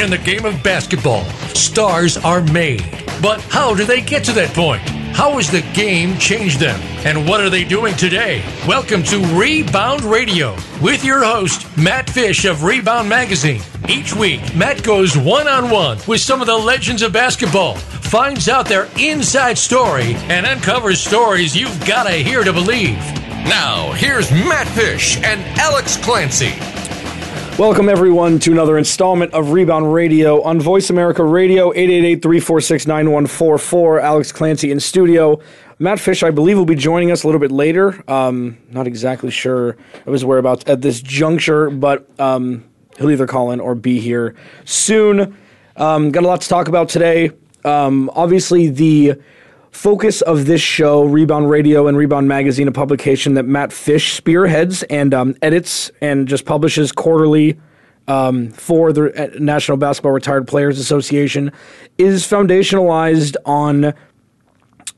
In the game of basketball, stars are made. But how do they get to that point? How has the game changed them? And what are they doing today? Welcome to Rebound Radio with your host, Matt Fish of Rebound Magazine. Each week, Matt goes one on one with some of the legends of basketball, finds out their inside story, and uncovers stories you've got to hear to believe. Now, here's Matt Fish and Alex Clancy. Welcome, everyone, to another installment of Rebound Radio on Voice America Radio, 888 346 9144. Alex Clancy in studio. Matt Fish, I believe, will be joining us a little bit later. Um, not exactly sure of his whereabouts at this juncture, but um, he'll either call in or be here soon. Um, got a lot to talk about today. Um, obviously, the focus of this show, Rebound Radio and Rebound Magazine, a publication that Matt Fish spearheads and um, edits and just publishes quarterly um, for the uh, National Basketball Retired Players Association, is foundationalized on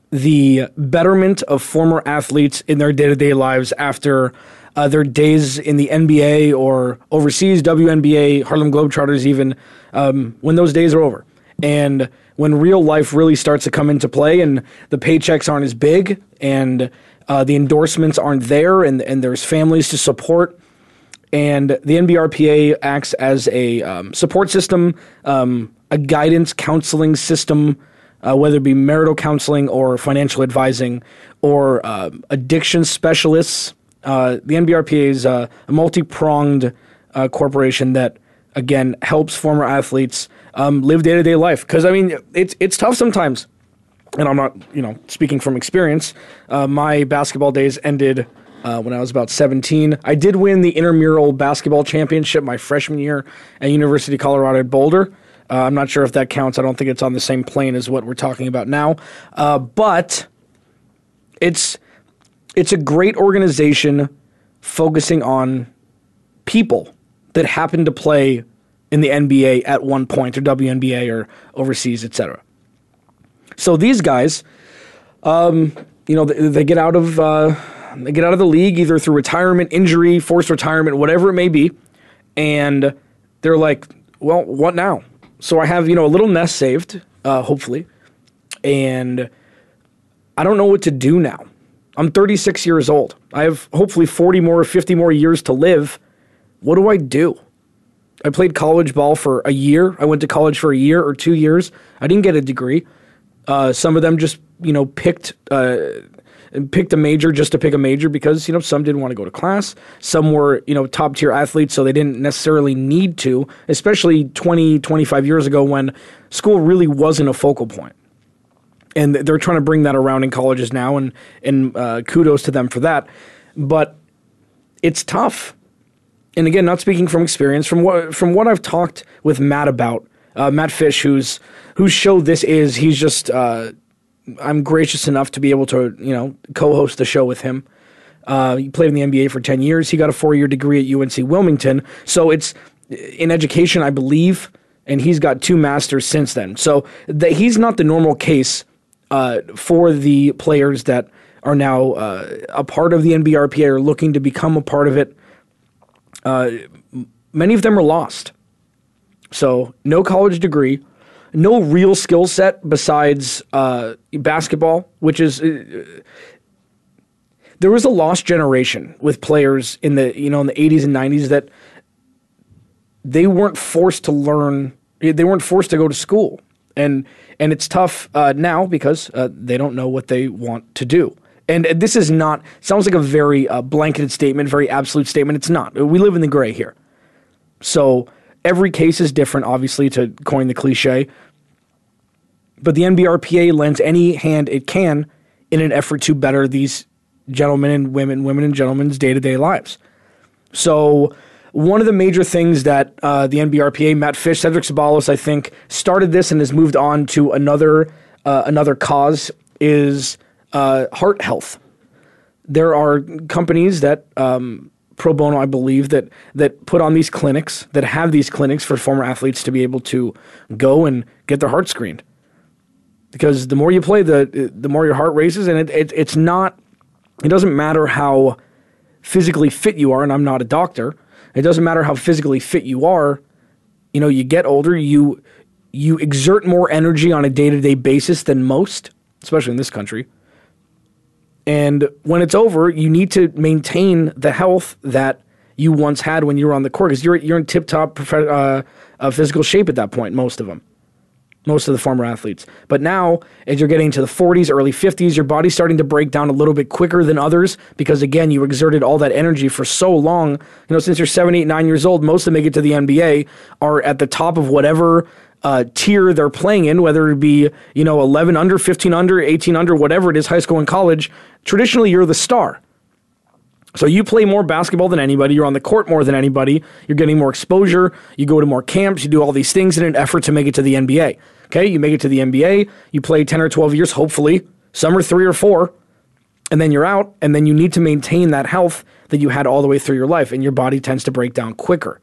the betterment of former athletes in their day to day lives after. Uh, their days in the NBA or overseas, WNBA, Harlem Globetrotters, even um, when those days are over. And when real life really starts to come into play and the paychecks aren't as big and uh, the endorsements aren't there and, and there's families to support and the NBRPA acts as a um, support system, um, a guidance counseling system, uh, whether it be marital counseling or financial advising or uh, addiction specialists. Uh, the NBRPA is a multi pronged uh, corporation that, again, helps former athletes um, live day to day life. Because I mean, it's it's tough sometimes, and I'm not you know speaking from experience. Uh, my basketball days ended. Uh, when I was about 17. I did win the intramural basketball championship my freshman year at University of Colorado at Boulder. Uh, I'm not sure if that counts. I don't think it's on the same plane as what we're talking about now. Uh, but it's it's a great organization focusing on people that happen to play in the NBA at one point, or WNBA, or overseas, etc. So these guys, um, you know, they, they, get out of uh, they get out of the league either through retirement, injury, forced retirement, whatever it may be, and they're like, well, what now? So I have you know a little nest saved, uh, hopefully, and I don't know what to do now. I'm 36 years old. I have hopefully 40 more, 50 more years to live. What do I do? I played college ball for a year. I went to college for a year or two years. I didn't get a degree. Uh, some of them just, you know, picked uh, picked a major just to pick a major because you know some didn't want to go to class. Some were you know top tier athletes, so they didn't necessarily need to. Especially 20, 25 years ago when school really wasn't a focal point. And they're trying to bring that around in colleges now, and and uh, kudos to them for that. But it's tough and again, not speaking from experience, from what from what I've talked with Matt about, uh, Matt Fish, who's whose show this is, he's just uh, I'm gracious enough to be able to you know co-host the show with him. Uh, he played in the NBA for ten years. He got a four-year degree at UNC Wilmington. So it's in education, I believe, and he's got two masters since then. So that he's not the normal case uh, for the players that are now uh, a part of the NBRPA or looking to become a part of it uh, many of them are lost. So, no college degree, no real skill set besides uh, basketball, which is. Uh, there was a lost generation with players in the you know in the 80s and 90s that they weren't forced to learn they weren't forced to go to school and and it's tough uh, now because uh, they don't know what they want to do and this is not, sounds like a very uh, blanketed statement, very absolute statement. It's not. We live in the gray here. So every case is different, obviously, to coin the cliche. But the NBRPA lends any hand it can in an effort to better these gentlemen and women, women and gentlemen's day to day lives. So, one of the major things that uh, the NBRPA, Matt Fish, Cedric Ceballos, I think, started this and has moved on to another uh, another cause is uh, heart health. There are companies that um, pro bono, I believe, that that put on these clinics, that have these clinics for former athletes to be able to go and get their heart screened. Because the more you play, the the more your heart races, and it, it it's not. It doesn't matter how physically fit you are, and I'm not a doctor. It doesn't matter how physically fit you are. you know, you get older, you you exert more energy on a day-to-day basis than most, especially in this country. And when it's over, you need to maintain the health that you once had when you were on the court because you're you're in tip-top uh, uh, physical shape at that point. Most of them, most of the former athletes. But now, as you're getting to the 40s, early 50s, your body's starting to break down a little bit quicker than others because again, you exerted all that energy for so long. You know, since you're seven, eight, nine years old, most that make it to the NBA are at the top of whatever uh, tier they're playing in, whether it be, you know, 11 under, 15 under, 18 under, whatever it is, high school and college, traditionally you're the star. So you play more basketball than anybody, you're on the court more than anybody, you're getting more exposure, you go to more camps, you do all these things in an effort to make it to the NBA. Okay, you make it to the NBA, you play 10 or 12 years, hopefully, some are three or four, and then you're out, and then you need to maintain that health that you had all the way through your life, and your body tends to break down quicker.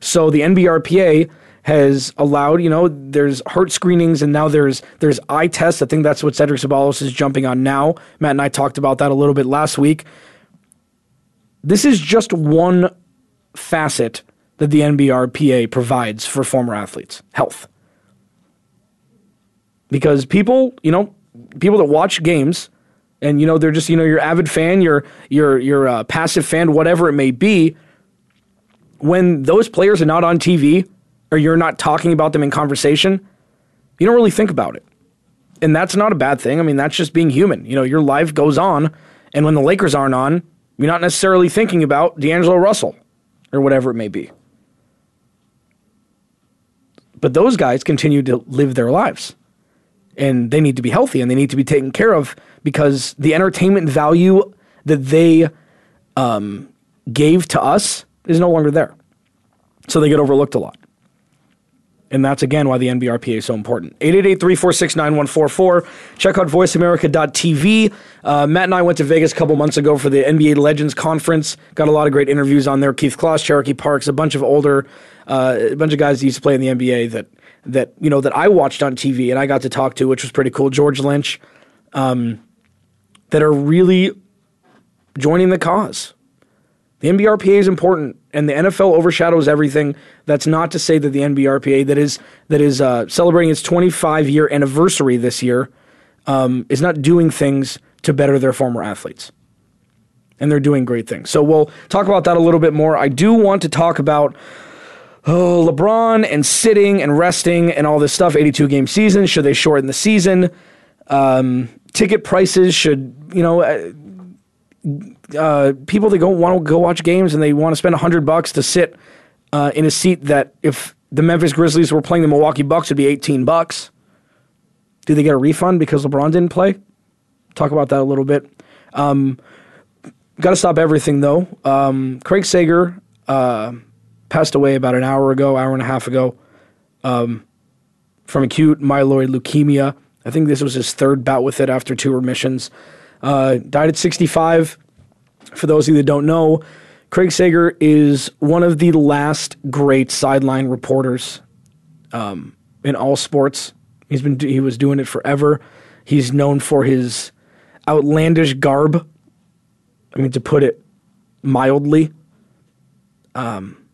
So the NBRPA has allowed, you know, there's heart screenings and now there's there's eye tests. I think that's what Cedric Ceballos is jumping on now. Matt and I talked about that a little bit last week. This is just one facet that the NBRPA provides for former athletes health. Because people, you know, people that watch games and you know they're just you know your avid fan, your your your uh, passive fan, whatever it may be. When those players are not on TV, or you're not talking about them in conversation, you don't really think about it. And that's not a bad thing. I mean, that's just being human. You know, your life goes on, and when the Lakers aren't on, you're not necessarily thinking about D'Angelo Russell or whatever it may be. But those guys continue to live their lives. And they need to be healthy and they need to be taken care of because the entertainment value that they um, gave to us is no longer there. So they get overlooked a lot. And that's again why the NBRPA is so important. 888-346-9144. Check out voiceamerica.tv. Uh, Matt and I went to Vegas a couple months ago for the NBA Legends Conference. Got a lot of great interviews on there. Keith Closs, Cherokee Parks, a bunch of older, uh, a bunch of guys that used to play in the NBA that that you know that I watched on TV and I got to talk to, which was pretty cool. George Lynch, um, that are really joining the cause. The NBRPA is important, and the NFL overshadows everything. That's not to say that the NBRPA, that is that is uh, celebrating its 25 year anniversary this year, um, is not doing things to better their former athletes, and they're doing great things. So we'll talk about that a little bit more. I do want to talk about. Oh, LeBron and sitting and resting and all this stuff. 82 game season. Should they shorten the season? Um, ticket prices should, you know, uh, uh, people that go want to go watch games and they want to spend hundred bucks to sit uh, in a seat that if the Memphis Grizzlies were playing the Milwaukee Bucks would be eighteen bucks. Do they get a refund because LeBron didn't play? Talk about that a little bit. Um, Got to stop everything though. Um, Craig Sager uh, passed away about an hour ago, hour and a half ago, um, from acute myeloid leukemia. I think this was his third bout with it after two remissions. Uh, died at 65. For those of you that don't know, Craig Sager is one of the last great sideline reporters um, in all sports. He's been he was doing it forever. He's known for his outlandish garb. I mean, to put it mildly. Um,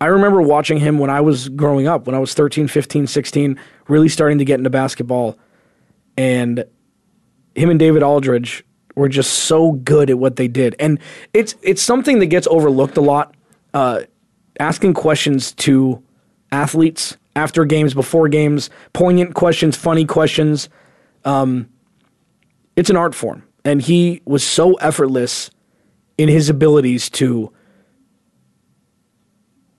I remember watching him when I was growing up, when I was 13, 15, 16, really starting to get into basketball. And him and David Aldridge were just so good at what they did, and it's it's something that gets overlooked a lot. Uh, asking questions to athletes after games, before games, poignant questions, funny questions. Um, it's an art form, and he was so effortless in his abilities to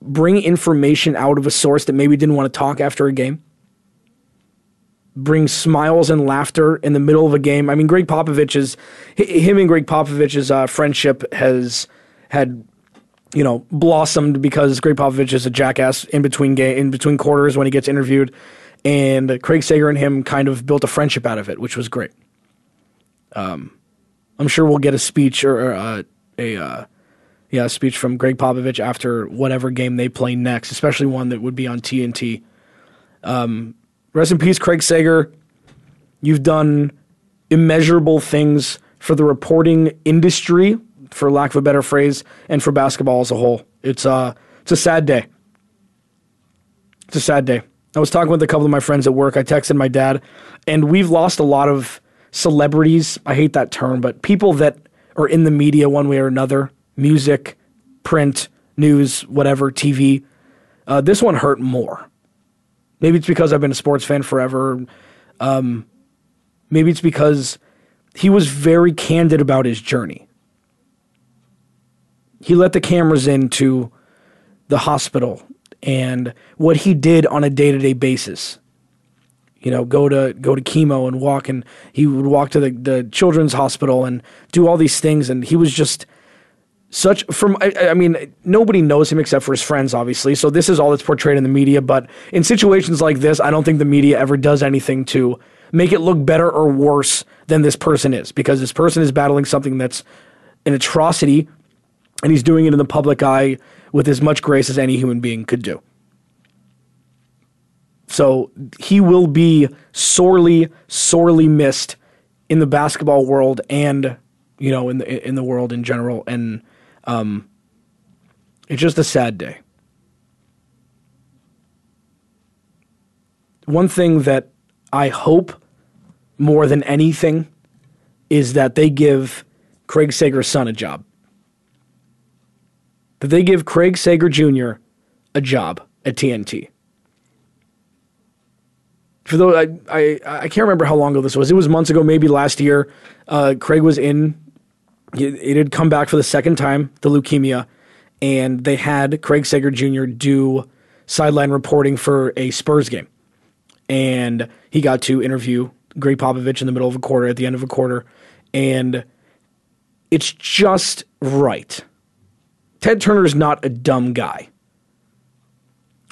bring information out of a source that maybe didn't want to talk after a game bring smiles and laughter in the middle of a game. I mean, Gregg Popovich's him and Gregg Popovich's uh, friendship has had you know blossomed because Gregg Popovich is a jackass in between game in between quarters when he gets interviewed, and Craig Sager and him kind of built a friendship out of it, which was great. Um, I'm sure we'll get a speech or, or uh, a uh, yeah a speech from Gregg Popovich after whatever game they play next, especially one that would be on TNT. Um, Rest in peace, Craig Sager. You've done immeasurable things for the reporting industry, for lack of a better phrase, and for basketball as a whole. It's uh, it's a sad day. It's a sad day. I was talking with a couple of my friends at work. I texted my dad, and we've lost a lot of celebrities. I hate that term, but people that are in the media one way or another music, print, news, whatever, TV. Uh, this one hurt more. Maybe it's because I've been a sports fan forever. Um, maybe it's because he was very candid about his journey. He let the cameras into the hospital and what he did on a day to day basis. You know, go to go to chemo and walk, and he would walk to the, the children's hospital and do all these things, and he was just such from I, I, mean nobody knows him except for his friends obviously. So this is all that's portrayed in the media. But in situations like this i don't think the media ever does anything to make it look better or worse than this person is. Because this person is battling something that's an atrocity and he's doing it in the public eye with as much grace as any human being could do. So he will be sorely sorely missed in the basketball world and you know in the in the world in general. And um, it's just a sad day. One thing that I hope more than anything is that they give Craig Sager's son a job. That they give Craig Sager Jr. a job at TNT. For though I, I I can't remember how long ago this was. It was months ago, maybe last year. Uh, Craig was in it had come back for the second time, the leukemia, and they had Craig Sager Jr. do sideline reporting for a Spurs game. And he got to interview Gregg Popovich in the middle of a quarter, at the end of a quarter. And it's just right. Ted Turner is not a dumb guy.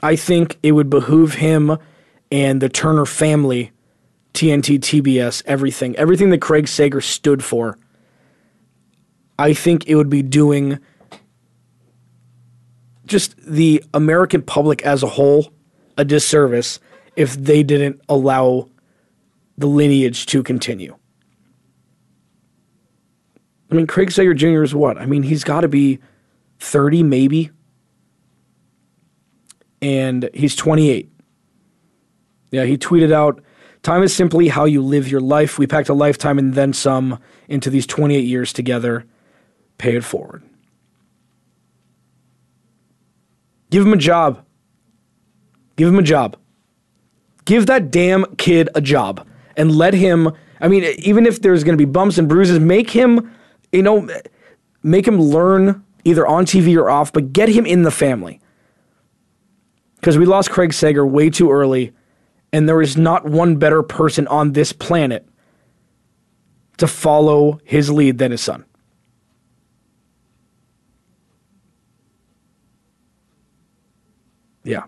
I think it would behoove him and the Turner family, TNT, TBS, everything, everything that Craig Sager stood for I think it would be doing just the American public as a whole a disservice if they didn't allow the lineage to continue. I mean, Craig Sager Jr. is what? I mean, he's got to be 30 maybe. And he's 28. Yeah, he tweeted out Time is simply how you live your life. We packed a lifetime and then some into these 28 years together pay it forward. Give him a job. Give him a job. Give that damn kid a job and let him. I mean, even if there's going to be bumps and bruises, make him, you know, make him learn either on TV or off, but get him in the family. Because we lost Craig Sager way too early, and there is not one better person on this planet to follow his lead than his son. Yeah.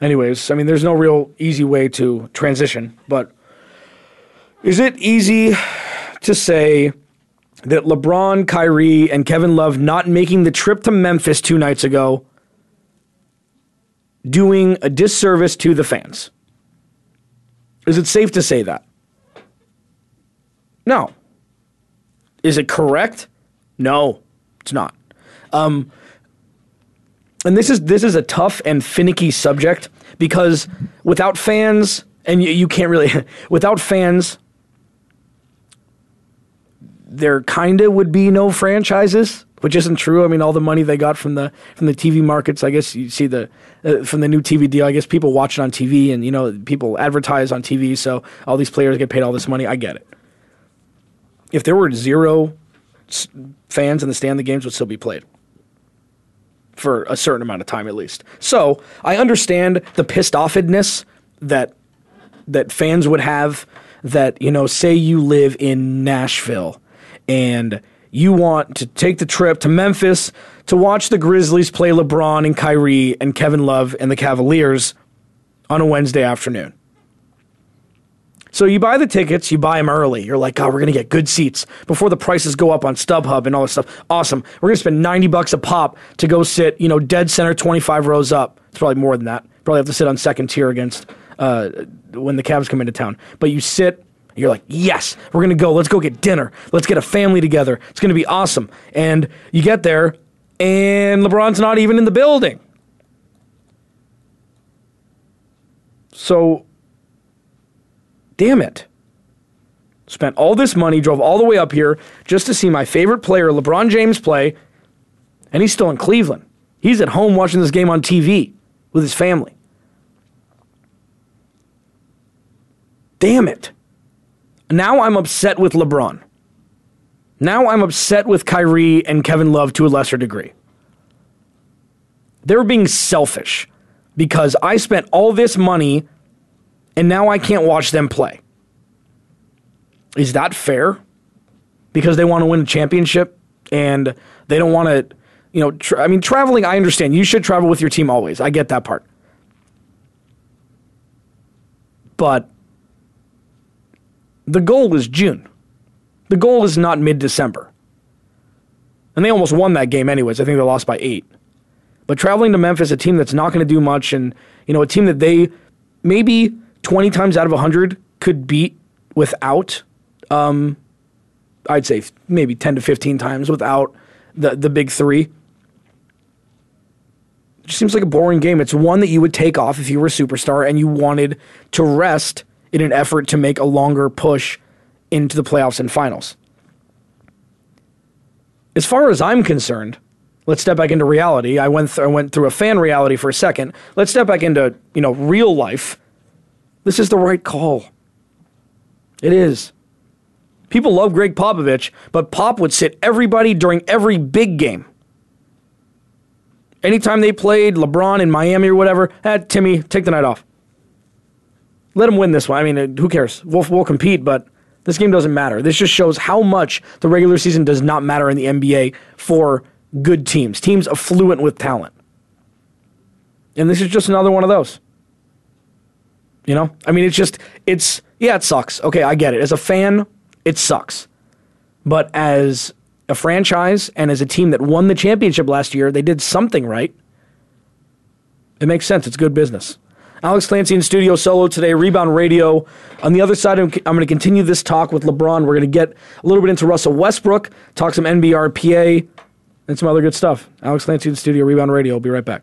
Anyways, I mean, there's no real easy way to transition, but is it easy to say that LeBron, Kyrie, and Kevin Love not making the trip to Memphis two nights ago doing a disservice to the fans? Is it safe to say that? No. Is it correct? No, it's not. Um, and this is this is a tough and finicky subject because without fans, and you, you can't really without fans, there kind of would be no franchises, which isn't true. I mean, all the money they got from the from the TV markets, I guess you see the uh, from the new TV deal. I guess people watch it on TV, and you know people advertise on TV, so all these players get paid all this money. I get it. If there were zero fans in the stand, the games would still be played for a certain amount of time at least. So I understand the pissed offedness that that fans would have. That you know, say you live in Nashville and you want to take the trip to Memphis to watch the Grizzlies play LeBron and Kyrie and Kevin Love and the Cavaliers on a Wednesday afternoon. So you buy the tickets, you buy them early. You're like, oh, we're gonna get good seats before the prices go up on StubHub and all this stuff. Awesome. We're gonna spend 90 bucks a pop to go sit, you know, dead center, 25 rows up. It's probably more than that. Probably have to sit on second tier against uh, when the Cavs come into town. But you sit. You're like, yes, we're gonna go. Let's go get dinner. Let's get a family together. It's gonna be awesome. And you get there, and LeBron's not even in the building. So, damn it. Spent all this money, drove all the way up here just to see my favorite player, LeBron James, play, and he's still in Cleveland. He's at home watching this game on TV with his family. Damn it. Now I'm upset with LeBron. Now I'm upset with Kyrie and Kevin Love to a lesser degree. They're being selfish because I spent all this money and now I can't watch them play. Is that fair? Because they want to win a championship and they don't want to, you know, tra- I mean, traveling, I understand. You should travel with your team always. I get that part. But the goal is June. The goal is not mid December. And they almost won that game, anyways. I think they lost by eight. But traveling to Memphis, a team that's not going to do much, and you know, a team that they maybe 20 times out of 100 could beat without, um, I'd say maybe 10 to 15 times without the, the big three. It just seems like a boring game. It's one that you would take off if you were a superstar and you wanted to rest in an effort to make a longer push into the playoffs and finals. As far as I'm concerned, let's step back into reality. I went th- I went through a fan reality for a second. Let's step back into, you know, real life. This is the right call. It is. People love Gregg Popovich, but Pop would sit everybody during every big game. Anytime they played LeBron in Miami or whatever, eh, Timmy, take the night off. Let him win this one. I mean, who cares? We'll, we'll compete, but this game doesn't matter. This just shows how much the regular season does not matter in the NBA for good teams, teams affluent with talent. And this is just another one of those. You know? I mean, it's just, it's, yeah, it sucks. Okay, I get it. As a fan, it sucks. But as a franchise and as a team that won the championship last year, they did something right. It makes sense. It's good business. Alex Clancy in studio solo today, Rebound Radio. On the other side, I'm, I'm going to continue this talk with LeBron. We're going to get a little bit into Russell Westbrook, talk some NBRPA, and some other good stuff. Alex Clancy in studio, Rebound Radio. I'll be right back.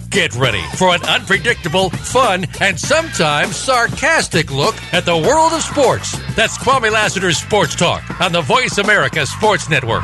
Get ready for an unpredictable, fun, and sometimes sarcastic look at the world of sports. That's Kwame Lassiter's Sports Talk on the Voice America Sports Network.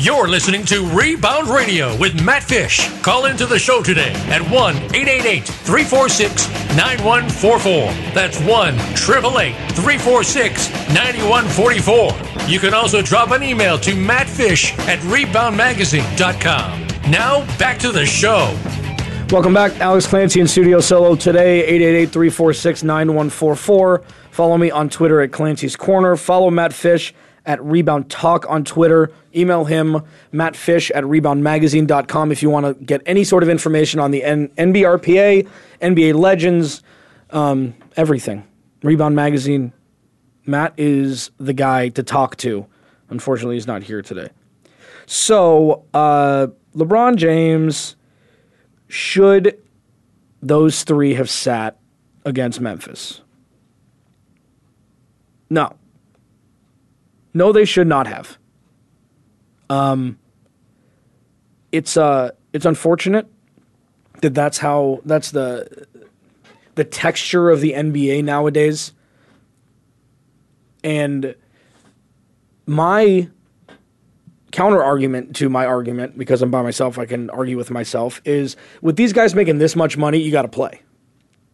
You're listening to Rebound Radio with Matt Fish. Call into the show today at 1 888 346 9144. That's 1 888 346 9144. You can also drop an email to mattfish at reboundmagazine.com. Now, back to the show. Welcome back. Alex Clancy in studio solo today, 888 346 9144. Follow me on Twitter at Clancy's Corner. Follow Matt Fish at Rebound Talk on Twitter. Email him, mattfish at reboundmagazine.com if you want to get any sort of information on the N- NBRPA, NBA Legends, um, everything. Rebound Magazine, Matt is the guy to talk to. Unfortunately, he's not here today. So, uh, LeBron James, should those three have sat against Memphis? No. No, they should not have. Um, it's uh, it's unfortunate that that's how that's the the texture of the NBA nowadays. And my counter argument to my argument, because I'm by myself, I can argue with myself, is with these guys making this much money, you got to play.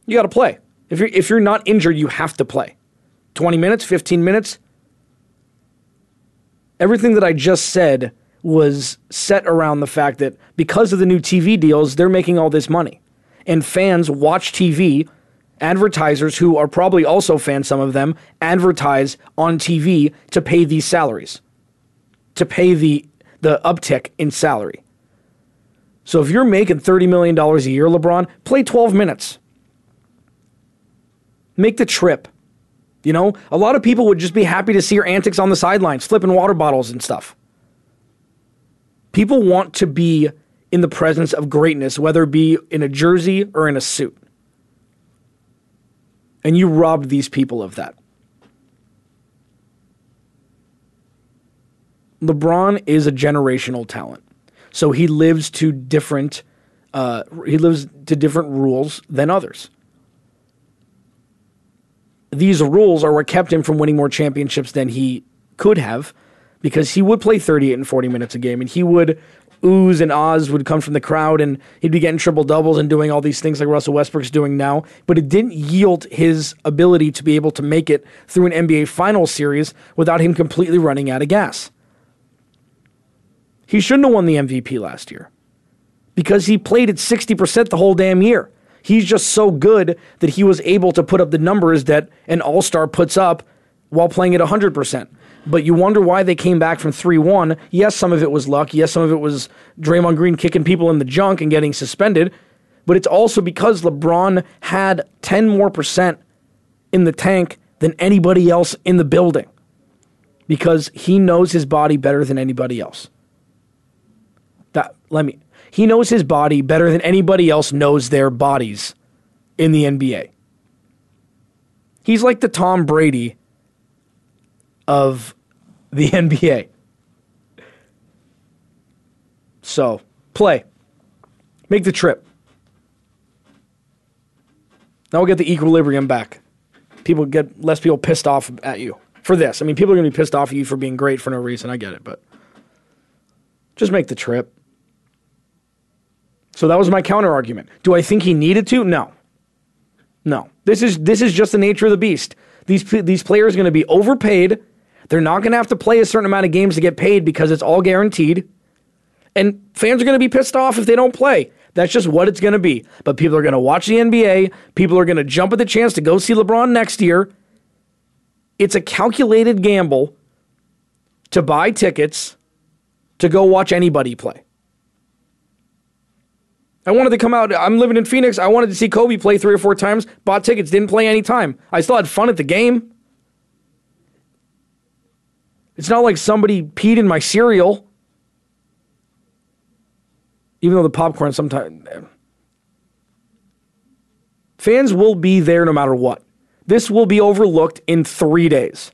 You got to play. If you're if you're not injured, you have to play. 20 minutes, 15 minutes. Everything that I just said was set around the fact that because of the new TV deals, they're making all this money. And fans watch TV, advertisers who are probably also fans, some of them, advertise on TV to pay these salaries, to pay the, the uptick in salary. So if you're making $30 million a year, LeBron, play 12 minutes. Make the trip. You know, a lot of people would just be happy to see your antics on the sidelines, flipping water bottles and stuff. People want to be in the presence of greatness, whether it be in a jersey or in a suit. And you robbed these people of that. LeBron is a generational talent. So he lives to different uh, he lives to different rules than others these rules are what kept him from winning more championships than he could have because he would play 38 and 40 minutes a game and he would ooze and ahs would come from the crowd and he'd be getting triple doubles and doing all these things like Russell Westbrook's doing now. But it didn't yield his ability to be able to make it through an NBA Finals series without him completely running out of gas. He shouldn't have won the MVP last year because he played at 60% the whole damn year. He's just so good that he was able to put up the numbers that an all star puts up while playing at 100%. But you wonder why they came back from 3 1. Yes, some of it was luck. Yes, some of it was Draymond Green kicking people in the junk and getting suspended. But it's also because LeBron had 10 more percent in the tank than anybody else in the building because he knows his body better than anybody else. That let me he knows his body better than anybody else knows their bodies in the NBA. He's like the Tom Brady of the NBA. So, play. Make the trip. Now we'll get the equilibrium back. People get less people pissed off at you for this. I mean, people are going to be pissed off at you for being great for no reason. I get it, but just make the trip. So that was my counter argument. Do I think he needed to? No. No. This is this is just the nature of the beast. These these players are going to be overpaid. They're not going to have to play a certain amount of games to get paid because it's all guaranteed. And fans are going to be pissed off if they don't play. That's just what it's going to be. But people are going to watch the NBA. People are going to jump at the chance to go see LeBron next year. It's a calculated gamble to buy tickets to go watch anybody play. I wanted to come out. I'm living in Phoenix. I wanted to see Kobe play three or four times. Bought tickets, didn't play any time. I still had fun at the game. It's not like somebody peed in my cereal. Even though the popcorn sometimes. Fans will be there no matter what. This will be overlooked in three days.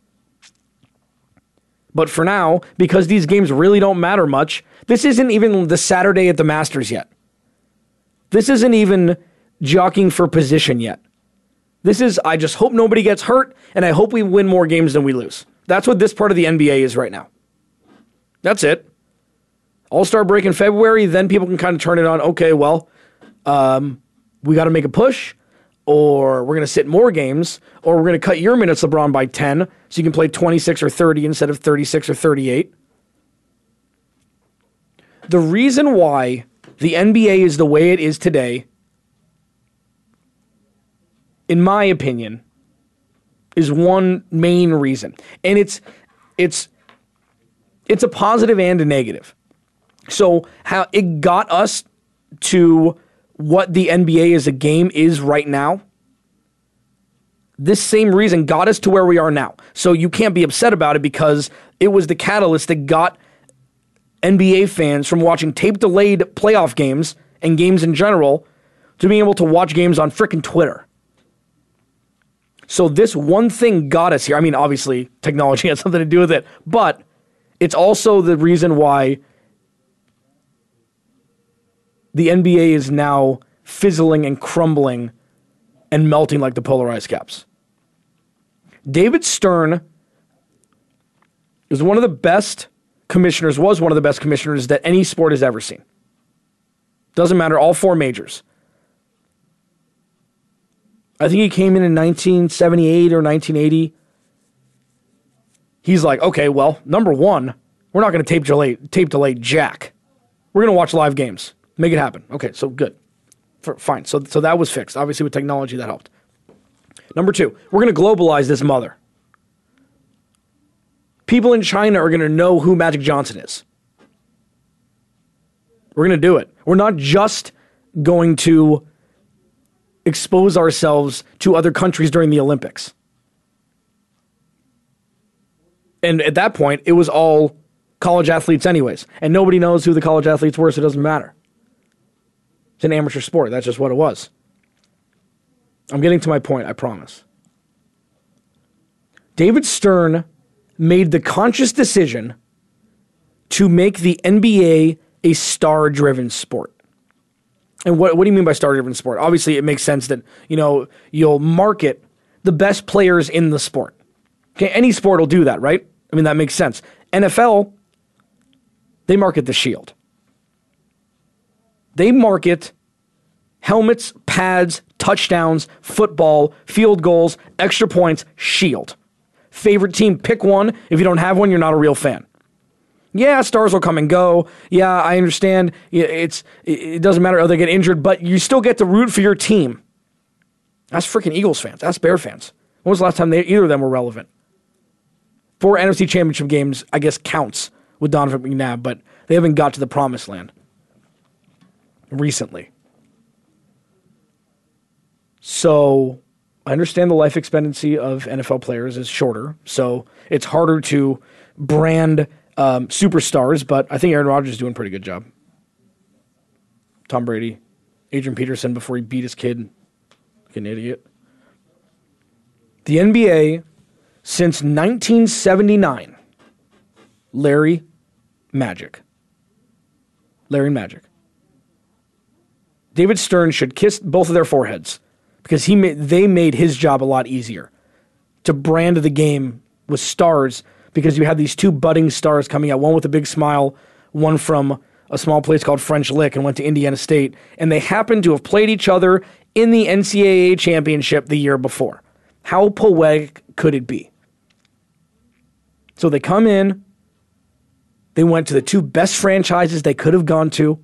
But for now, because these games really don't matter much, this isn't even the Saturday at the Masters yet. This isn't even jockeying for position yet. This is, I just hope nobody gets hurt, and I hope we win more games than we lose. That's what this part of the NBA is right now. That's it. All Star break in February, then people can kind of turn it on. Okay, well, um, we got to make a push, or we're going to sit more games, or we're going to cut your minutes, LeBron, by 10, so you can play 26 or 30 instead of 36 or 38. The reason why the NBA is the way it is today, in my opinion, is one main reason. And it's it's it's a positive and a negative. So how it got us to what the NBA as a game is right now. This same reason got us to where we are now. So you can't be upset about it because it was the catalyst that got NBA fans from watching tape delayed playoff games and games in general to being able to watch games on freaking Twitter. So this one thing got us here. I mean, obviously, technology has something to do with it, but it's also the reason why the NBA is now fizzling and crumbling and melting like the polar ice caps. David Stern is one of the best commissioners, was one of the best commissioners that any sport has ever seen. Doesn't matter, all four majors. I think he came in in 1978 or 1980. He's like, okay, well, number one, we're not going to tape delay, tape delay Jack. We're going to watch live games. Make it happen. Okay, so good. For, fine. So, so that was fixed. Obviously, with technology, that helped. Number two, we're going to globalize this mother. People in China are going to know who Magic Johnson is. We're going to do it. We're not just going to expose ourselves to other countries during the Olympics. And at that point, it was all college athletes, anyways. And nobody knows who the college athletes were, so it doesn't matter. It's an amateur sport. That's just what it was. I'm getting to my point, I promise. David Stern made the conscious decision to make the NBA a star driven sport. And what, what do you mean by star driven sport? Obviously, it makes sense that, you know, you'll market the best players in the sport. Okay, any sport will do that, right? I mean, that makes sense. NFL, they market the shield. They market helmets, pads, touchdowns, football, field goals, extra points, shield. Favorite team, pick one. If you don't have one, you're not a real fan. Yeah, stars will come and go. Yeah, I understand. It's it doesn't matter if they get injured, but you still get to root for your team. That's freaking Eagles fans. That's Bear fans. When was the last time they, either of them were relevant? Four NFC Championship games, I guess, counts with Donovan McNabb, but they haven't got to the promised land recently. So I understand the life expectancy of NFL players is shorter, so it's harder to brand um, superstars, but I think Aaron Rodgers is doing a pretty good job. Tom Brady, Adrian Peterson before he beat his kid an idiot. The NBA since 1979, Larry Magic. Larry Magic. David Stern should kiss both of their foreheads because he made, they made his job a lot easier to brand the game with stars because you had these two budding stars coming out, one with a big smile, one from a small place called French Lick and went to Indiana State, and they happened to have played each other in the NCAA championship the year before. How poetic could it be? So they come in, they went to the two best franchises they could have gone to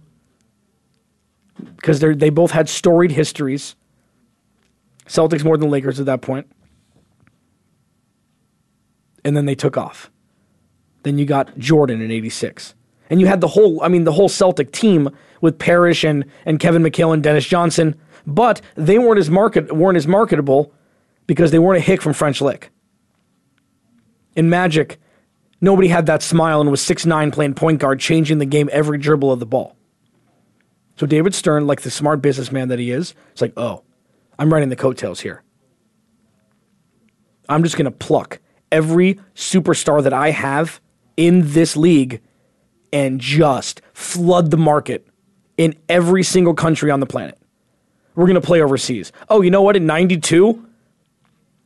because they both had storied histories. Celtics more than Lakers at that point and then they took off. Then you got Jordan in 86. And you had the whole, I mean, the whole Celtic team with Parish and, and Kevin McHale and Dennis Johnson, but they weren't as market weren't as marketable because they weren't a hick from French Lick. In Magic, nobody had that smile and was six nine playing point guard, changing the game every dribble of the ball. So David Stern, like the smart businessman that he is, it's like, oh, I'm riding the coattails here. I'm just gonna pluck every superstar that I have in this league and just flood the market in every single country on the planet. We're going to play overseas. Oh, you know what? In 92?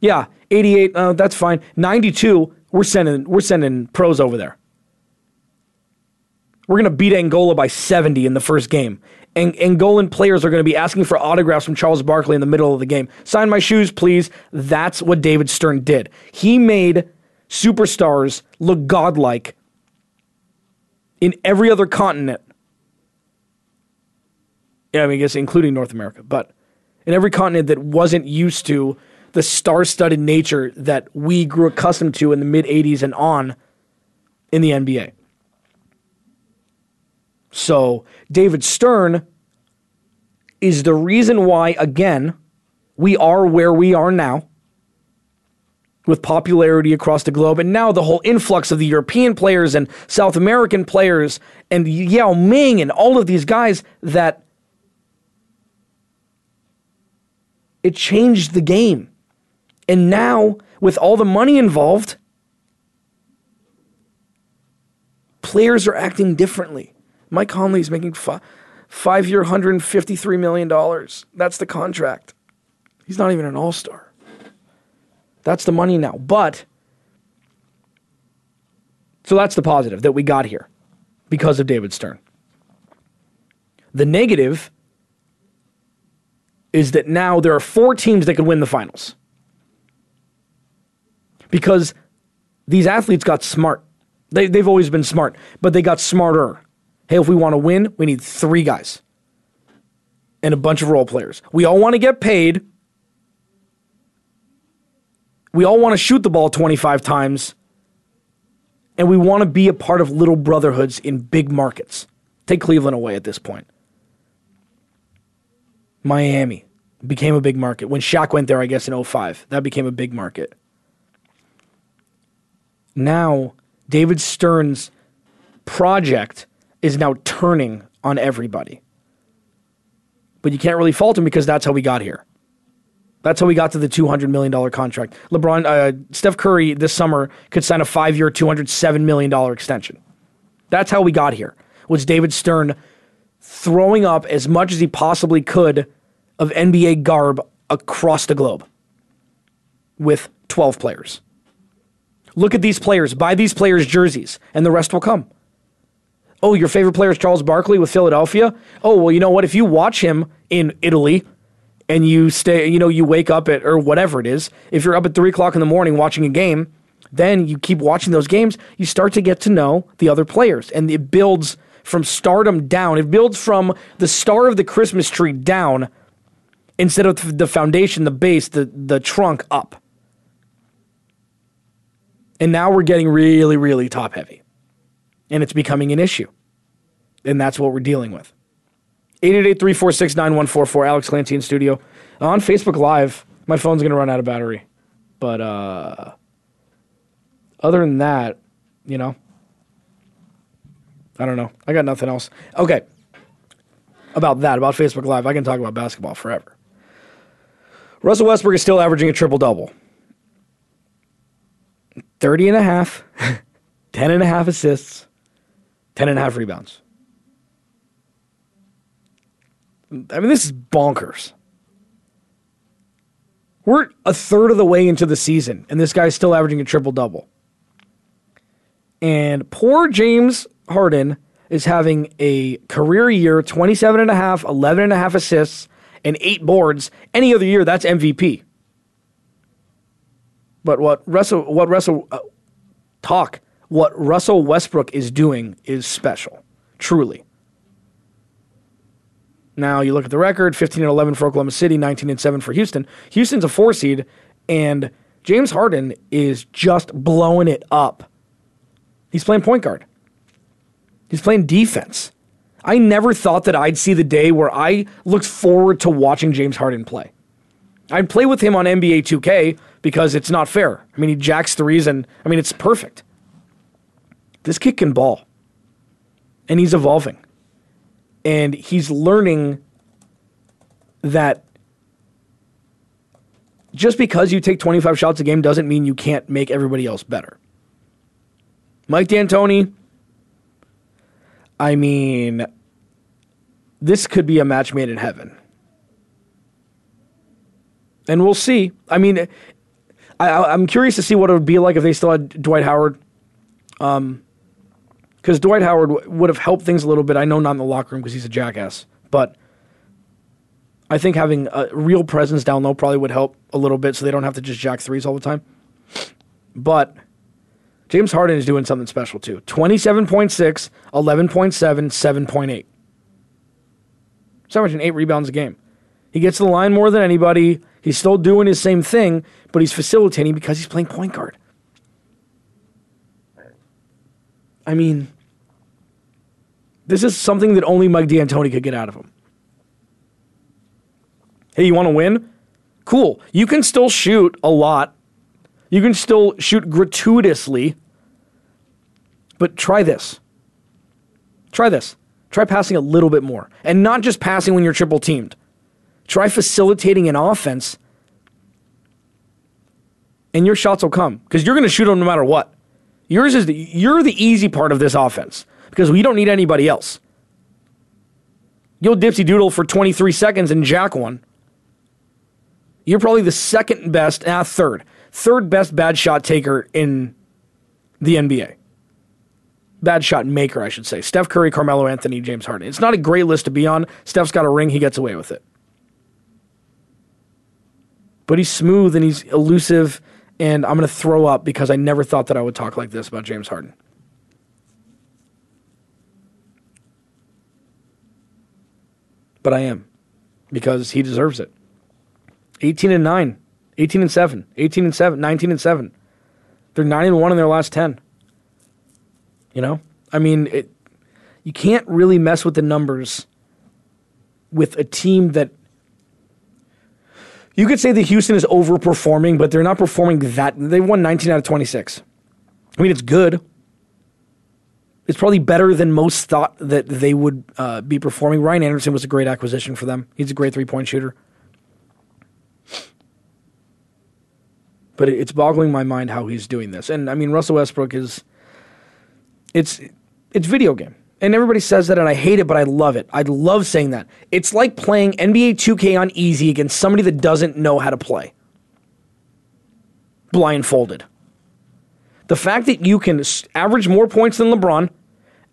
Yeah, 88, uh, that's fine. 92, we're sending we're sending pros over there. We're going to beat Angola by 70 in the first game. And Angolan players are going to be asking for autographs from Charles Barkley in the middle of the game. Sign my shoes, please. That's what David Stern did. He made superstars look godlike in every other continent. Yeah, I mean, I guess including North America, but in every continent that wasn't used to the star studded nature that we grew accustomed to in the mid 80s and on in the NBA. So, David Stern is the reason why, again, we are where we are now. with popularity across the globe, and now the whole influx of the European players and South American players and Yao Ming and all of these guys that it changed the game. And now, with all the money involved, players are acting differently. Mike Conley is making fi- five year, $153 million. That's the contract. He's not even an all star. That's the money now. But, so that's the positive that we got here because of David Stern. The negative is that now there are four teams that could win the finals because these athletes got smart. They, they've always been smart, but they got smarter. Hey, if we want to win, we need three guys and a bunch of role players. We all want to get paid. We all want to shoot the ball 25 times. And we want to be a part of little brotherhoods in big markets. Take Cleveland away at this point. Miami became a big market. When Shaq went there, I guess in 05, that became a big market. Now, David Stern's project is now turning on everybody. But you can't really fault him because that's how we got here. That's how we got to the $200 million contract. LeBron, uh, Steph Curry this summer could sign a five year, $207 million extension. That's how we got here, was David Stern throwing up as much as he possibly could of NBA garb across the globe with 12 players. Look at these players, buy these players' jerseys, and the rest will come. Oh, your favorite player is Charles Barkley with Philadelphia? Oh, well, you know what? If you watch him in Italy and you stay, you know, you wake up at, or whatever it is, if you're up at three o'clock in the morning watching a game, then you keep watching those games, you start to get to know the other players. And it builds from stardom down. It builds from the star of the Christmas tree down instead of the foundation, the base, the, the trunk up. And now we're getting really, really top heavy. And it's becoming an issue. And that's what we're dealing with. 888 346 9144, Alex Clancy in studio. On Facebook Live, my phone's going to run out of battery. But uh, other than that, you know, I don't know. I got nothing else. Okay. About that, about Facebook Live, I can talk about basketball forever. Russell Westbrook is still averaging a triple double. 30 and a half, 10 and a half assists, 10 and a half rebounds. I mean, this is bonkers. We're a third of the way into the season, and this guy's still averaging a triple double. And poor James Harden is having a career year 27 and a half, 11 and a half assists, and eight boards. Any other year, that's MVP. But what Russell, what Russell uh, talk, what Russell Westbrook is doing is special, truly. Now you look at the record: 15 and 11 for Oklahoma City, 19 and 7 for Houston. Houston's a four seed, and James Harden is just blowing it up. He's playing point guard. He's playing defense. I never thought that I'd see the day where I looked forward to watching James Harden play. I'd play with him on NBA 2K because it's not fair. I mean, he jacks threes, and I mean, it's perfect. This kid can ball, and he's evolving, and he's learning that just because you take 25 shots a game doesn't mean you can't make everybody else better. Mike D'Antoni, I mean, this could be a match made in heaven. And we'll see. I mean, I, am curious to see what it would be like if they still had Dwight Howard. Um, because Dwight Howard w- would have helped things a little bit. I know not in the locker room because he's a jackass, but I think having a real presence down low probably would help a little bit, so they don't have to just jack threes all the time. But James Harden is doing something special too. 27.6, 11.7, 7.8. He's averaging eight rebounds a game. He gets the line more than anybody. He's still doing his same thing, but he's facilitating because he's playing point guard. I mean, this is something that only Mike D'Antoni could get out of him. Hey, you want to win? Cool. You can still shoot a lot You can still shoot gratuitously, but try this. Try this. Try passing a little bit more. And not just passing when you're triple teamed. Try facilitating an offense, and your shots will come because you're going to shoot them no matter what. Yours is the, you're the easy part of this offense because we don't need anybody else. You'll dipsy doodle for 23 seconds and jack one. You're probably the second best, ah, third, third best bad shot taker in the NBA. Bad shot maker, I should say. Steph Curry, Carmelo Anthony, James Harden. It's not a great list to be on. Steph's got a ring, he gets away with it but he's smooth and he's elusive. And I'm going to throw up because I never thought that I would talk like this about James Harden. But I am because he deserves it. 18 and 9, 18 and 7, 18 and 7, 19 and 7. They're 9 and 1 in their last 10. You know? I mean, it, you can't really mess with the numbers with a team that you could say that Houston is overperforming, but they're not performing that. They won 19 out of 26. I mean, it's good. It's probably better than most thought that they would uh, be performing. Ryan Anderson was a great acquisition for them. He's a great three point shooter. But it's boggling my mind how he's doing this. And I mean, Russell Westbrook is. It's it's video game. And everybody says that, and I hate it, but I love it. I love saying that. It's like playing NBA 2K on easy against somebody that doesn't know how to play. Blindfolded. The fact that you can average more points than LeBron,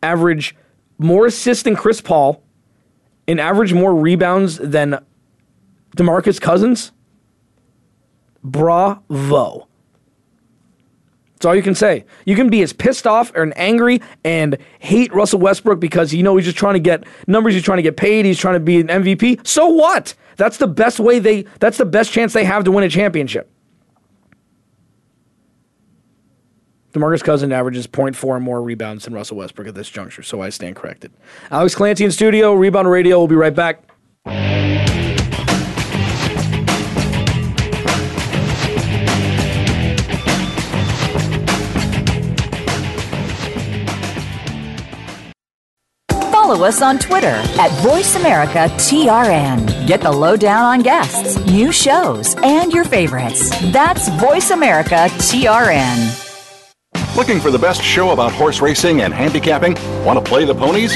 average more assists than Chris Paul, and average more rebounds than DeMarcus Cousins, bravo. That's all you can say. You can be as pissed off and angry and hate Russell Westbrook because you know he's just trying to get numbers, he's trying to get paid, he's trying to be an MVP. So what? That's the best way they that's the best chance they have to win a championship. DeMarcus Cousins averages 0.4 more rebounds than Russell Westbrook at this juncture, so I stand corrected. Alex Clancy in studio, Rebound Radio. We'll be right back. Follow us on Twitter at VoiceAmericaTRN. Get the lowdown on guests, new shows, and your favorites. That's VoiceAmericaTRN. Looking for the best show about horse racing and handicapping? Want to play the ponies?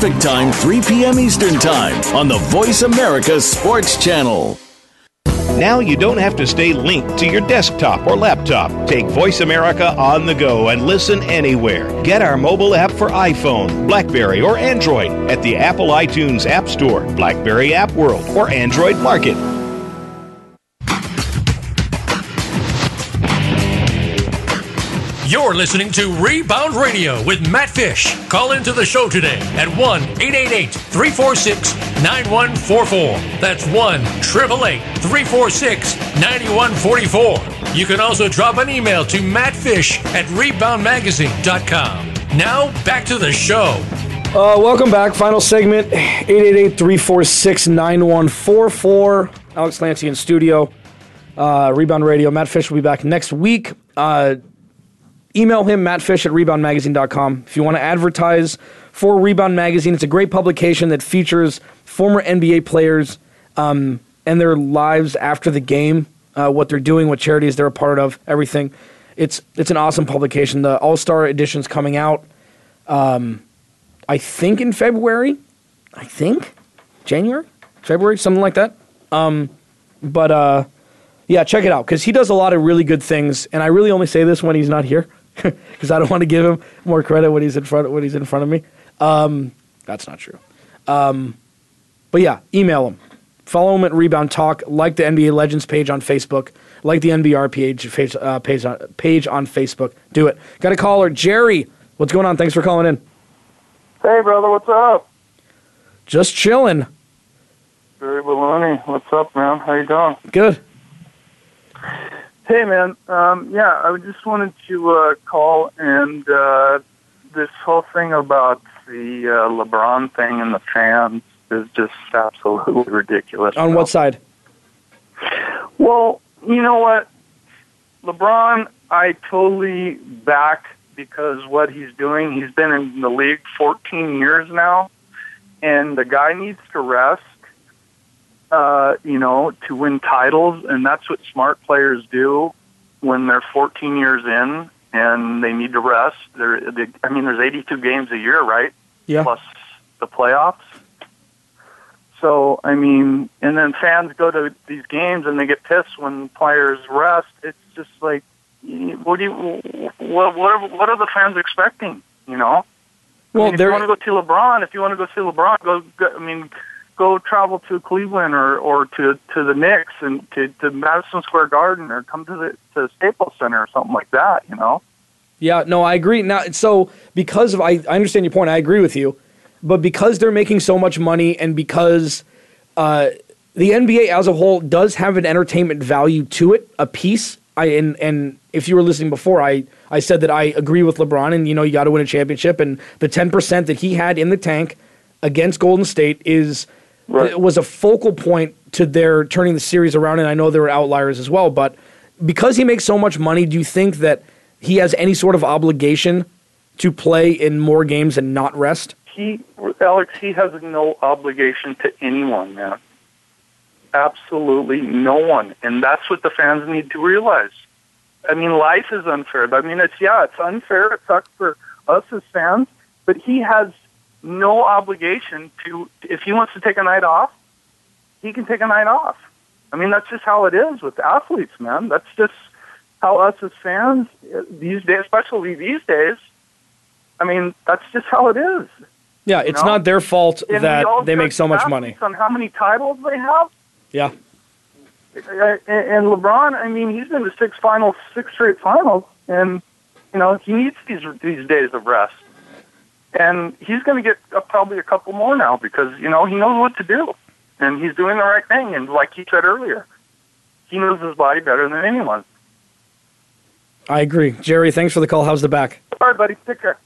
Pacific Time, 3 p.m. Eastern Time on the Voice America Sports Channel. Now you don't have to stay linked to your desktop or laptop. Take Voice America on the go and listen anywhere. Get our mobile app for iPhone, Blackberry, or Android at the Apple iTunes App Store, Blackberry App World, or Android Market. You're listening to Rebound Radio with Matt Fish. Call into the show today at 1 888 346 9144. That's 1 888 346 9144. You can also drop an email to mattfish at reboundmagazine.com. Now, back to the show. Uh, welcome back. Final segment 888 346 9144. Alex Clancy in studio. Uh, Rebound Radio. Matt Fish will be back next week. Uh, email him, mattfish at reboundmagazine.com. If you want to advertise for Rebound Magazine, it's a great publication that features former NBA players um, and their lives after the game. uh, what they're doing, what charities they're a part of, everything. It's it's an awesome publication. The All Star edition's coming out. Um, I think in February. I think January, February, something like that. Um, but uh, yeah, check it out because he does a lot of really good things, and I really only say this when he's not here because I don't want to give him more credit when he's in front when he's in front of me. Um, that's not true. Um, but yeah, email him, follow him at Rebound Talk, like the NBA Legends page on Facebook, like the NBR page page, uh, page, on, page on Facebook. Do it. Got a caller, Jerry. What's going on? Thanks for calling in. Hey, brother, what's up? Just chilling. Jerry Baloney, what's up, man? How you doing? Good. Hey, man. Um, yeah, I just wanted to uh, call and uh, this whole thing about the uh, LeBron thing and the fans is just absolutely ridiculous. On what side? Well, you know what? LeBron, I totally back because what he's doing, he's been in the league 14 years now, and the guy needs to rest, uh, you know, to win titles, and that's what smart players do when they're 14 years in and they need to rest. They're, they, I mean, there's 82 games a year, right? Yeah. Plus the playoffs. So I mean, and then fans go to these games and they get pissed when players rest. It's just like, what do you, what, what are, what are the fans expecting? You know. Well, I mean, if you want to go see LeBron, if you want to go see LeBron, go. go I mean, go travel to Cleveland or or to to the Knicks and to to Madison Square Garden or come to the to Staples Center or something like that. You know. Yeah, no, I agree. Now, so because of I, I understand your point. I agree with you, but because they're making so much money and because uh, the NBA as a whole does have an entertainment value to it, a piece. I and and if you were listening before, I I said that I agree with LeBron, and you know you got to win a championship, and the ten percent that he had in the tank against Golden State is was a focal point to their turning the series around. And I know there were outliers as well, but because he makes so much money, do you think that he has any sort of obligation to play in more games and not rest? he Alex, he has no obligation to anyone, man. Absolutely no one. And that's what the fans need to realize. I mean, life is unfair. I mean, it's yeah, it's unfair. It sucks for us as fans, but he has no obligation to. If he wants to take a night off, he can take a night off. I mean, that's just how it is with athletes, man. That's just how us as fans these days, especially these days. I mean, that's just how it is. Yeah, it's know? not their fault And that they make so much money. On how many titles they have. Yeah. Uh, And LeBron, I mean, he's been to six finals, six straight finals, and you know he needs these these days of rest. And he's going to get uh, probably a couple more now because you know he knows what to do, and he's doing the right thing. And like you said earlier, he knows his body better than anyone. I agree. Jerry, thanks for the call. How's the back? All right, buddy, take care.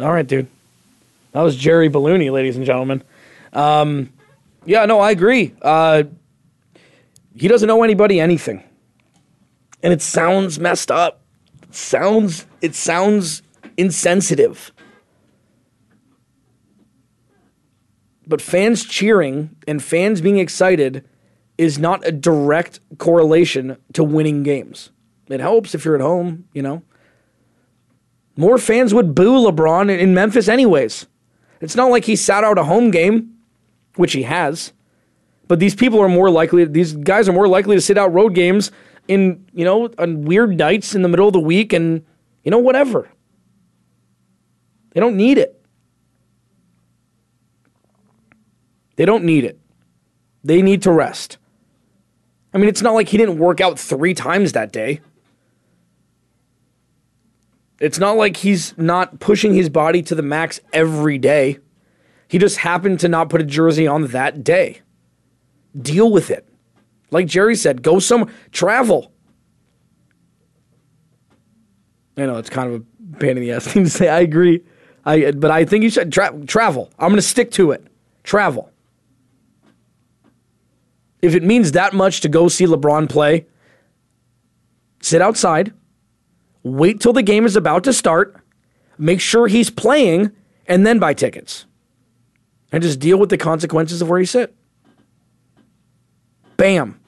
All right, dude. That was Jerry Ballooney, ladies and gentlemen. Um, yeah, no, I agree. Uh, he doesn't know anybody anything, and it sounds messed up. It sounds it sounds insensitive. But fans cheering and fans being excited is not a direct correlation to winning games. It helps if you're at home, you know. More fans would boo LeBron in Memphis, anyways. It's not like he sat out a home game, which he has. But these people are more likely, these guys are more likely to sit out road games in, you know, on weird nights in the middle of the week and, you know, whatever. They don't need it. They don't need it. They need to rest. I mean, it's not like he didn't work out three times that day. It's not like he's not pushing his body to the max every day. He just happened to not put a jersey on that day. Deal with it. Like Jerry said, go some travel. I know it's kind of a pain in the ass thing to say. I agree. I but I think you should tra- travel. I'm going to stick to it. Travel. If it means that much to go see LeBron play, sit outside, wait till the game is about to start, make sure he's playing, and then buy tickets. And just deal with the consequences of where you sit. Bam.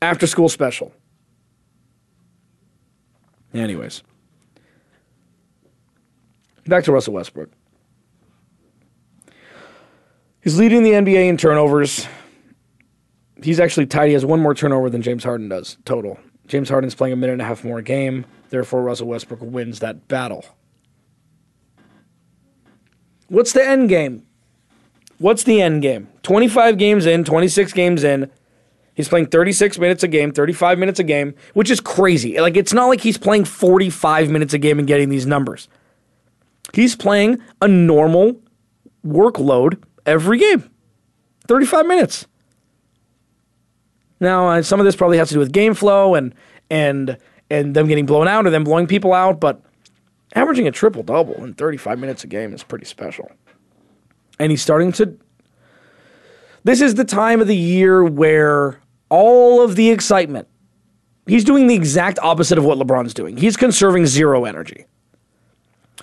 After school special. Anyways. Back to Russell Westbrook. He's leading the NBA in turnovers. He's actually tied. He has one more turnover than James Harden does total. James Harden's playing a minute and a half more game. Therefore, Russell Westbrook wins that battle. What's the end game? What's the end game? 25 games in, 26 games in. He's playing 36 minutes a game, 35 minutes a game, which is crazy. Like, it's not like he's playing 45 minutes a game and getting these numbers. He's playing a normal workload every game 35 minutes. Now, uh, some of this probably has to do with game flow and, and, and them getting blown out or them blowing people out, but averaging a triple double in 35 minutes a game is pretty special. And he's starting to. This is the time of the year where all of the excitement, he's doing the exact opposite of what LeBron's doing. He's conserving zero energy.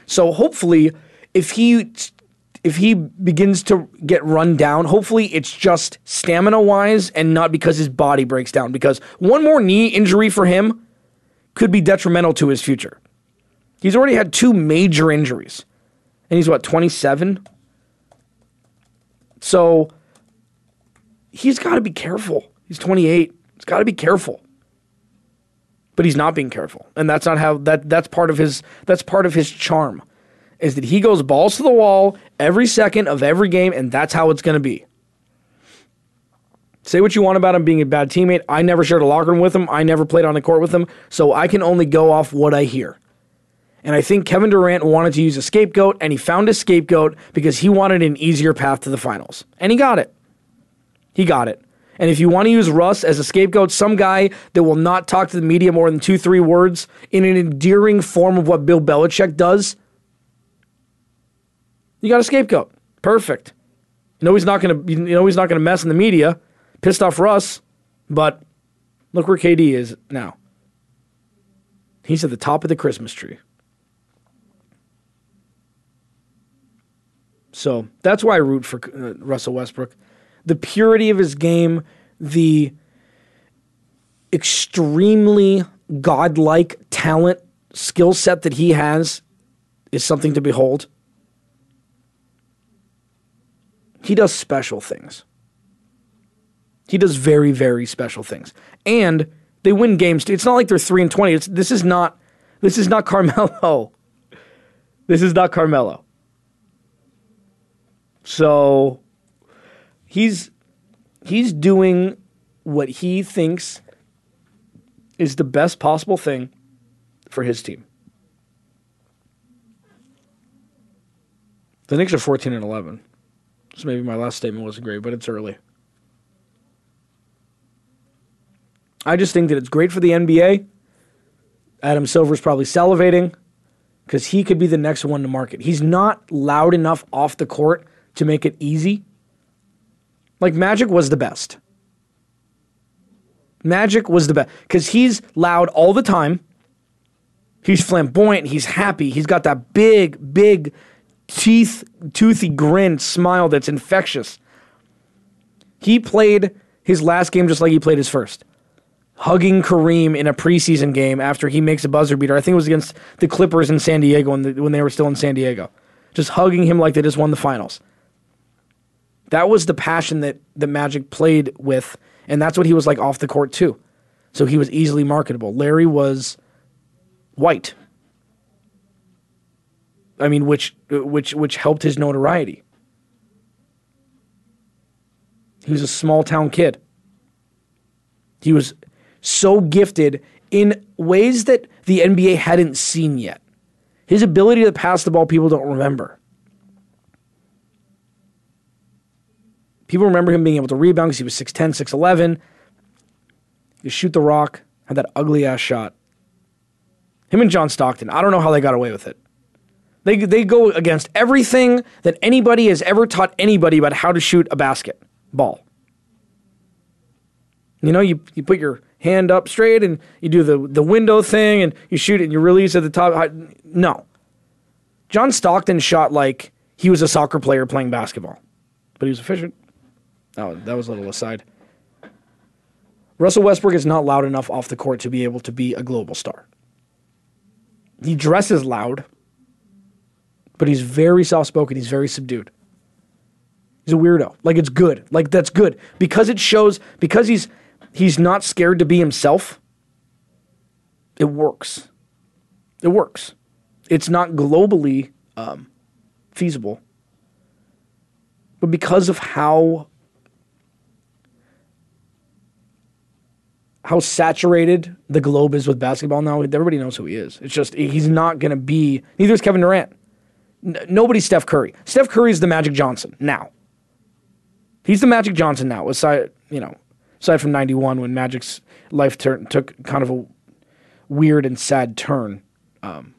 So hopefully, if he if he begins to get run down, hopefully it's just stamina wise and not because his body breaks down. Because one more knee injury for him could be detrimental to his future. He's already had two major injuries. And he's what, 27? So he's got to be careful. He's 28. He's got to be careful. But he's not being careful. And that's not how that that's part of his that's part of his charm is that he goes balls to the wall every second of every game and that's how it's going to be. Say what you want about him being a bad teammate. I never shared a locker room with him. I never played on the court with him, so I can only go off what I hear. And I think Kevin Durant wanted to use a scapegoat, and he found a scapegoat because he wanted an easier path to the finals. And he got it. He got it. And if you want to use Russ as a scapegoat, some guy that will not talk to the media more than two, three words in an endearing form of what Bill Belichick does, you got a scapegoat. Perfect. You know he's not gonna you know he's not gonna mess in the media. Pissed off Russ, but look where KD is now. He's at the top of the Christmas tree. So that's why I root for uh, Russell Westbrook. The purity of his game, the extremely godlike talent, skill set that he has is something to behold. He does special things. He does very, very special things. And they win games. It's not like they're 3 and 20. It's, this is not this is not Carmelo. This is not Carmelo. So he's he's doing what he thinks is the best possible thing for his team. The Knicks are 14 and 11. So maybe my last statement wasn't great, but it's early. I just think that it's great for the NBA. Adam Silver's probably salivating because he could be the next one to market. He's not loud enough off the court to make it easy. Like Magic was the best. Magic was the best because he's loud all the time. He's flamboyant. He's happy. He's got that big, big teeth, toothy grin, smile that's infectious. He played his last game just like he played his first. Hugging Kareem in a preseason game after he makes a buzzer beater. I think it was against the Clippers in San Diego when, the, when they were still in San Diego. Just hugging him like they just won the finals. That was the passion that the Magic played with, and that's what he was like off the court too. So he was easily marketable. Larry was white. I mean, which which which helped his notoriety. He was a small town kid. He was so gifted in ways that the NBA hadn't seen yet. His ability to pass the ball, people don't remember. People remember him being able to rebound because he was 6'10, 6'11. You shoot the rock, had that ugly ass shot. Him and John Stockton, I don't know how they got away with it. They, they go against everything that anybody has ever taught anybody about how to shoot a basket ball. You know, you, you put your hand up straight and you do the, the window thing and you shoot it and you release at the top. No. John Stockton shot like he was a soccer player playing basketball, but he was efficient. Oh, that was a little aside. Russell Westbrook is not loud enough off the court to be able to be a global star. He dresses loud, but he's very soft spoken. He's very subdued. He's a weirdo. Like it's good. Like that's good because it shows because he's he's not scared to be himself. It works. It works. It's not globally um, feasible, but because of how how saturated the globe is with basketball now, everybody knows who he is. It's just he's not going to be. Neither is Kevin Durant. Nobody's Steph Curry. Steph Curry is the Magic Johnson now. He's the Magic Johnson now. Aside, you know, aside from '91 when Magic's life took kind of a weird and sad turn, um,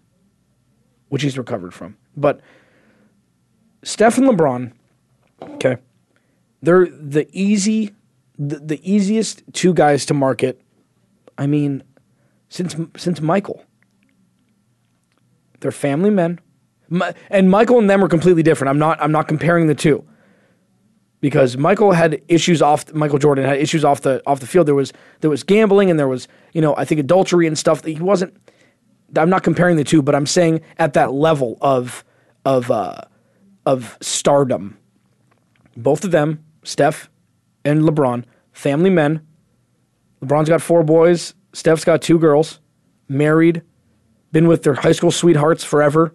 which he's recovered from. But Steph and LeBron, okay, they're the easy the, the easiest two guys to market. I mean, since since Michael, they're family men, and Michael and them are completely different. I'm not I'm not comparing the two because Michael had issues off Michael Jordan had issues off the off the field. There was there was gambling and there was you know I think adultery and stuff. He wasn't. I'm not comparing the two, but I'm saying at that level of of uh, of stardom, both of them, Steph and LeBron, family men. LeBron's got four boys. Steph's got two girls, married, been with their high school sweethearts forever.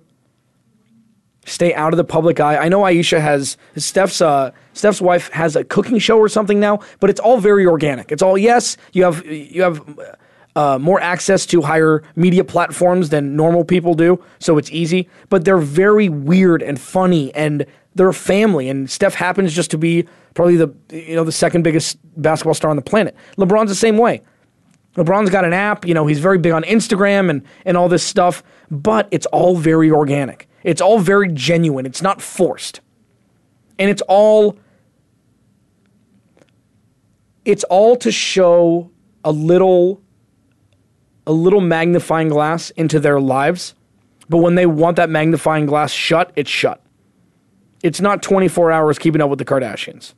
Stay out of the public eye. I know Ayesha has Steph's uh, Steph's wife has a cooking show or something now, but it's all very organic. It's all yes, you have you have uh, more access to higher media platforms than normal people do, so it's easy. But they're very weird and funny, and they're a family. And Steph happens just to be probably the you know the second biggest basketball star on the planet. LeBron's the same way. LeBron's got an app, you know, he's very big on Instagram and and all this stuff, but it's all very organic. It's all very genuine. It's not forced. And it's all it's all to show a little a little magnifying glass into their lives. But when they want that magnifying glass shut, it's shut. It's not 24 hours keeping up with the Kardashians.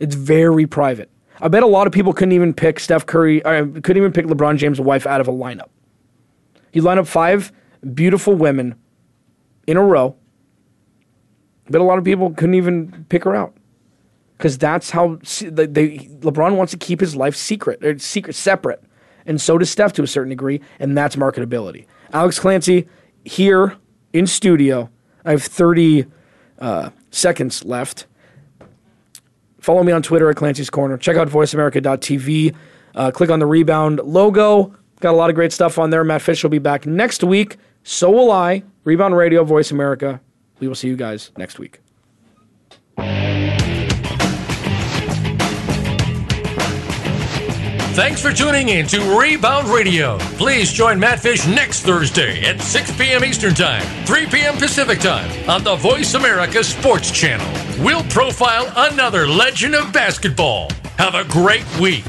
It's very private. I bet a lot of people couldn't even pick Steph Curry, uh, couldn't even pick LeBron James' wife out of a lineup. He lined up five beautiful women in a row. But a lot of people couldn't even pick her out because that's how they, they, LeBron wants to keep his life secret, or secret separate, and so does Steph to a certain degree, and that's marketability. Alex Clancy here in studio. I have thirty uh, seconds left. Follow me on Twitter at Clancy's Corner. Check out voiceamerica.tv. Uh, click on the rebound logo. Got a lot of great stuff on there. Matt Fish will be back next week. So will I. Rebound Radio, Voice America. We will see you guys next week. Thanks for tuning in to Rebound Radio. Please join Matt Fish next Thursday at 6 p.m. Eastern Time, 3 p.m. Pacific Time on the Voice America Sports Channel. We'll profile another legend of basketball. Have a great week.